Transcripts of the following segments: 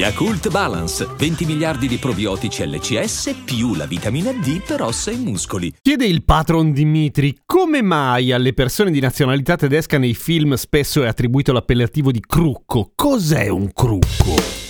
Yakult Balance, 20 miliardi di probiotici LCS più la vitamina D per ossa e muscoli. Chiede il patron Dimitri come mai alle persone di nazionalità tedesca nei film spesso è attribuito l'appellativo di crucco. Cos'è un crucco?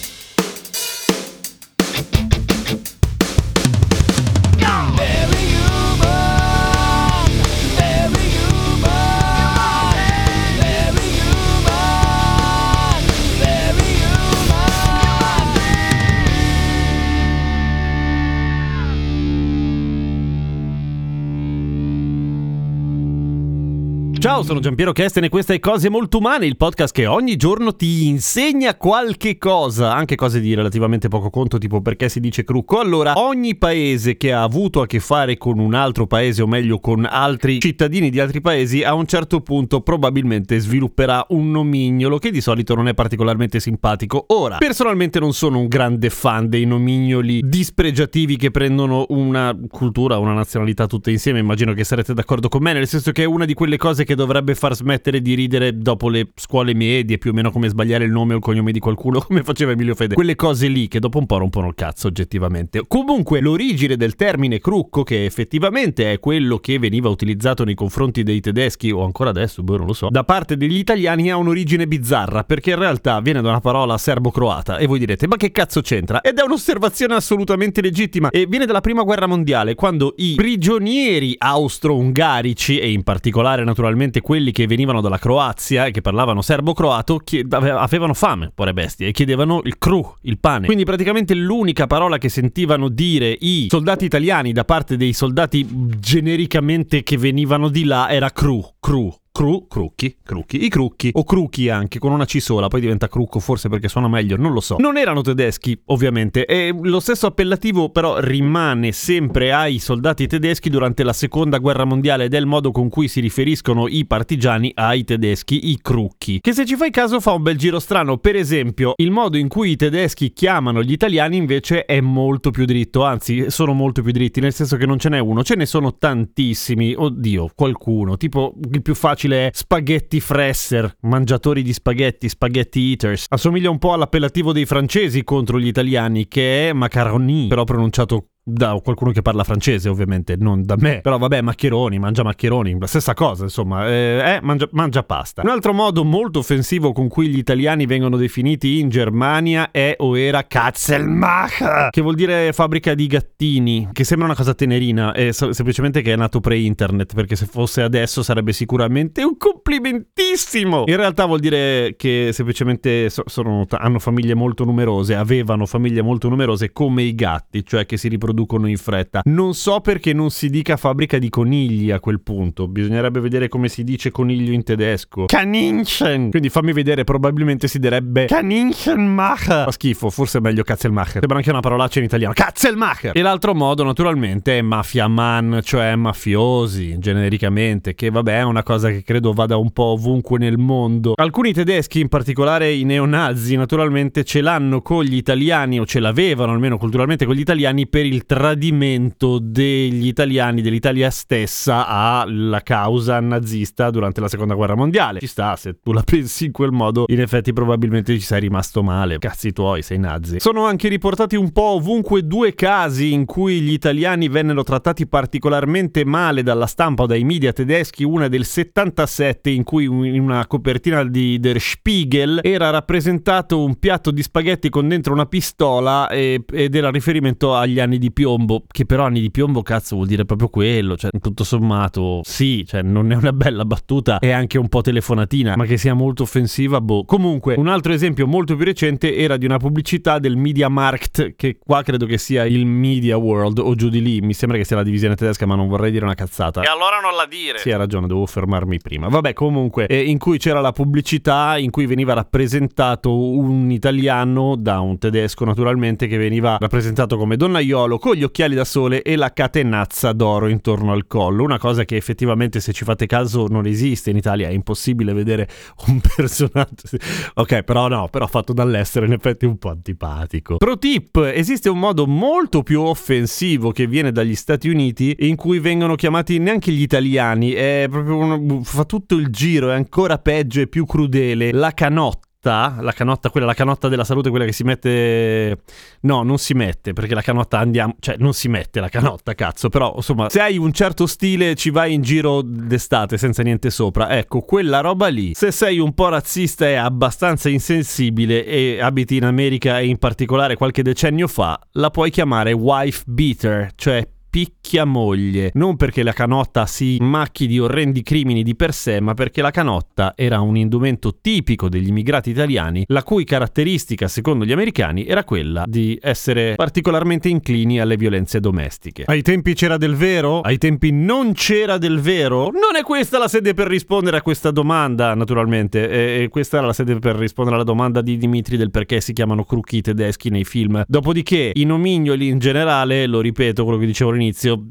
Ciao, sono Giampiero Kesten e questa è Cose Molto Umane, il podcast che ogni giorno ti insegna qualche cosa, anche cose di relativamente poco conto, tipo perché si dice crucco. Allora, ogni paese che ha avuto a che fare con un altro paese, o meglio con altri cittadini di altri paesi, a un certo punto probabilmente svilupperà un nomignolo che di solito non è particolarmente simpatico. Ora, personalmente non sono un grande fan dei nomignoli dispregiativi che prendono una cultura, una nazionalità tutte insieme, immagino che sarete d'accordo con me, nel senso che è una di quelle cose che dovrebbe far smettere di ridere dopo le scuole medie, più o meno come sbagliare il nome o il cognome di qualcuno, come faceva Emilio Fede. Quelle cose lì che dopo un po' rompono il cazzo, oggettivamente. Comunque, l'origine del termine crucco, che effettivamente è quello che veniva utilizzato nei confronti dei tedeschi, o ancora adesso, boh, non lo so, da parte degli italiani ha un'origine bizzarra, perché in realtà viene da una parola serbo-croata. E voi direte, ma che cazzo c'entra? Ed è un'osservazione assolutamente legittima. E viene dalla prima guerra mondiale, quando i prigionieri austro-ungarici, e in particolare naturalmente specialmente quelli che venivano dalla Croazia e che parlavano serbo-croato, avevano fame, pure bestie, e chiedevano il cru, il pane. Quindi praticamente l'unica parola che sentivano dire i soldati italiani da parte dei soldati genericamente che venivano di là era cru, cru, Cru, crucchi, crucchi, i crucchi, o crucchi anche, con una C sola, poi diventa crucco forse perché suona meglio, non lo so. Non erano tedeschi, ovviamente, e lo stesso appellativo però rimane sempre ai soldati tedeschi durante la seconda guerra mondiale ed è il modo con cui si riferiscono i partigiani ai tedeschi, i crucchi. Che se ci fai caso fa un bel giro strano, per esempio, il modo in cui i tedeschi chiamano gli italiani invece è molto più dritto, anzi sono molto più dritti, nel senso che non ce n'è uno, ce ne sono tantissimi, oddio, qualcuno, tipo il più facile facile spaghetti fresser, mangiatori di spaghetti, spaghetti eaters. Assomiglia un po' all'appellativo dei francesi contro gli italiani che è macaroni, però pronunciato da qualcuno che parla francese, ovviamente, non da me. Però vabbè, maccheroni, mangia maccheroni, la stessa cosa, insomma, eh, eh mangia, mangia, pasta. Un altro modo molto offensivo con cui gli italiani vengono definiti in Germania è o era Katzelmacher, che vuol dire fabbrica di gattini, che sembra una cosa tenerina, è semplicemente che è nato pre-internet, perché se fosse adesso sarebbe sicuramente un complimentissimo. In realtà vuol dire che semplicemente sono, hanno famiglie molto numerose, avevano famiglie molto numerose come i gatti, cioè che si riproducono producono in fretta. Non so perché non si dica fabbrica di conigli a quel punto. Bisognerebbe vedere come si dice coniglio in tedesco. Kaninchen! Quindi fammi vedere, probabilmente si direbbe Kaninchenmacher. Fa schifo, forse è meglio Katzelmacher. Sembra anche una parolaccia in italiano. Katzelmacher! E l'altro modo, naturalmente, è mafiaman, cioè mafiosi, genericamente, che vabbè è una cosa che credo vada un po' ovunque nel mondo. Alcuni tedeschi, in particolare i neonazi, naturalmente ce l'hanno con gli italiani, o ce l'avevano almeno culturalmente con gli italiani, per il tradimento degli italiani, dell'Italia stessa alla causa nazista durante la seconda guerra mondiale. Ci sta, se tu la pensi in quel modo, in effetti probabilmente ci sei rimasto male. Cazzi tuoi, sei nazi. Sono anche riportati un po' ovunque due casi in cui gli italiani vennero trattati particolarmente male dalla stampa o dai media tedeschi, una del 77 in cui in una copertina di Der Spiegel era rappresentato un piatto di spaghetti con dentro una pistola e, ed era riferimento agli anni di piombo, che però anni di piombo cazzo vuol dire proprio quello, cioè tutto sommato sì, cioè non è una bella battuta, è anche un po' telefonatina, ma che sia molto offensiva, boh. Comunque, un altro esempio molto più recente era di una pubblicità del Media Markt, che qua credo che sia il Media World o giù di lì, mi sembra che sia la divisione tedesca, ma non vorrei dire una cazzata. E allora non la dire. Sì, hai ragione, devo fermarmi prima. Vabbè, comunque, eh, in cui c'era la pubblicità in cui veniva rappresentato un italiano da un tedesco naturalmente che veniva rappresentato come donnaiolo con gli occhiali da sole e la catenazza d'oro intorno al collo, una cosa che effettivamente se ci fate caso non esiste. In Italia, è impossibile vedere un personaggio. Ok, però no, però fatto dall'estero in effetti è un po' antipatico. Pro tip, esiste un modo molto più offensivo che viene dagli Stati Uniti in cui vengono chiamati neanche gli italiani, è proprio uno, fa tutto il giro, è ancora peggio e più crudele, la canotta la canotta, quella, la canotta della salute, quella che si mette. No, non si mette perché la canotta andiamo. Cioè, non si mette la canotta, cazzo. Però, insomma, se hai un certo stile, ci vai in giro d'estate senza niente sopra. Ecco, quella roba lì. Se sei un po' razzista e abbastanza insensibile e abiti in America e in particolare qualche decennio fa, la puoi chiamare wife beater, cioè picchia moglie, non perché la canotta si macchi di orrendi crimini di per sé, ma perché la canotta era un indumento tipico degli immigrati italiani, la cui caratteristica, secondo gli americani, era quella di essere particolarmente inclini alle violenze domestiche. Ai tempi c'era del vero? Ai tempi non c'era del vero? Non è questa la sede per rispondere a questa domanda, naturalmente, e questa era la sede per rispondere alla domanda di Dimitri del perché si chiamano crucchi tedeschi nei film. Dopodiché, i nomignoli in generale, lo ripeto quello che dicevo all'inizio,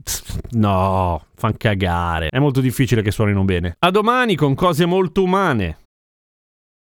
no, fan cagare. È molto difficile che suonino bene. A domani con cose molto umane.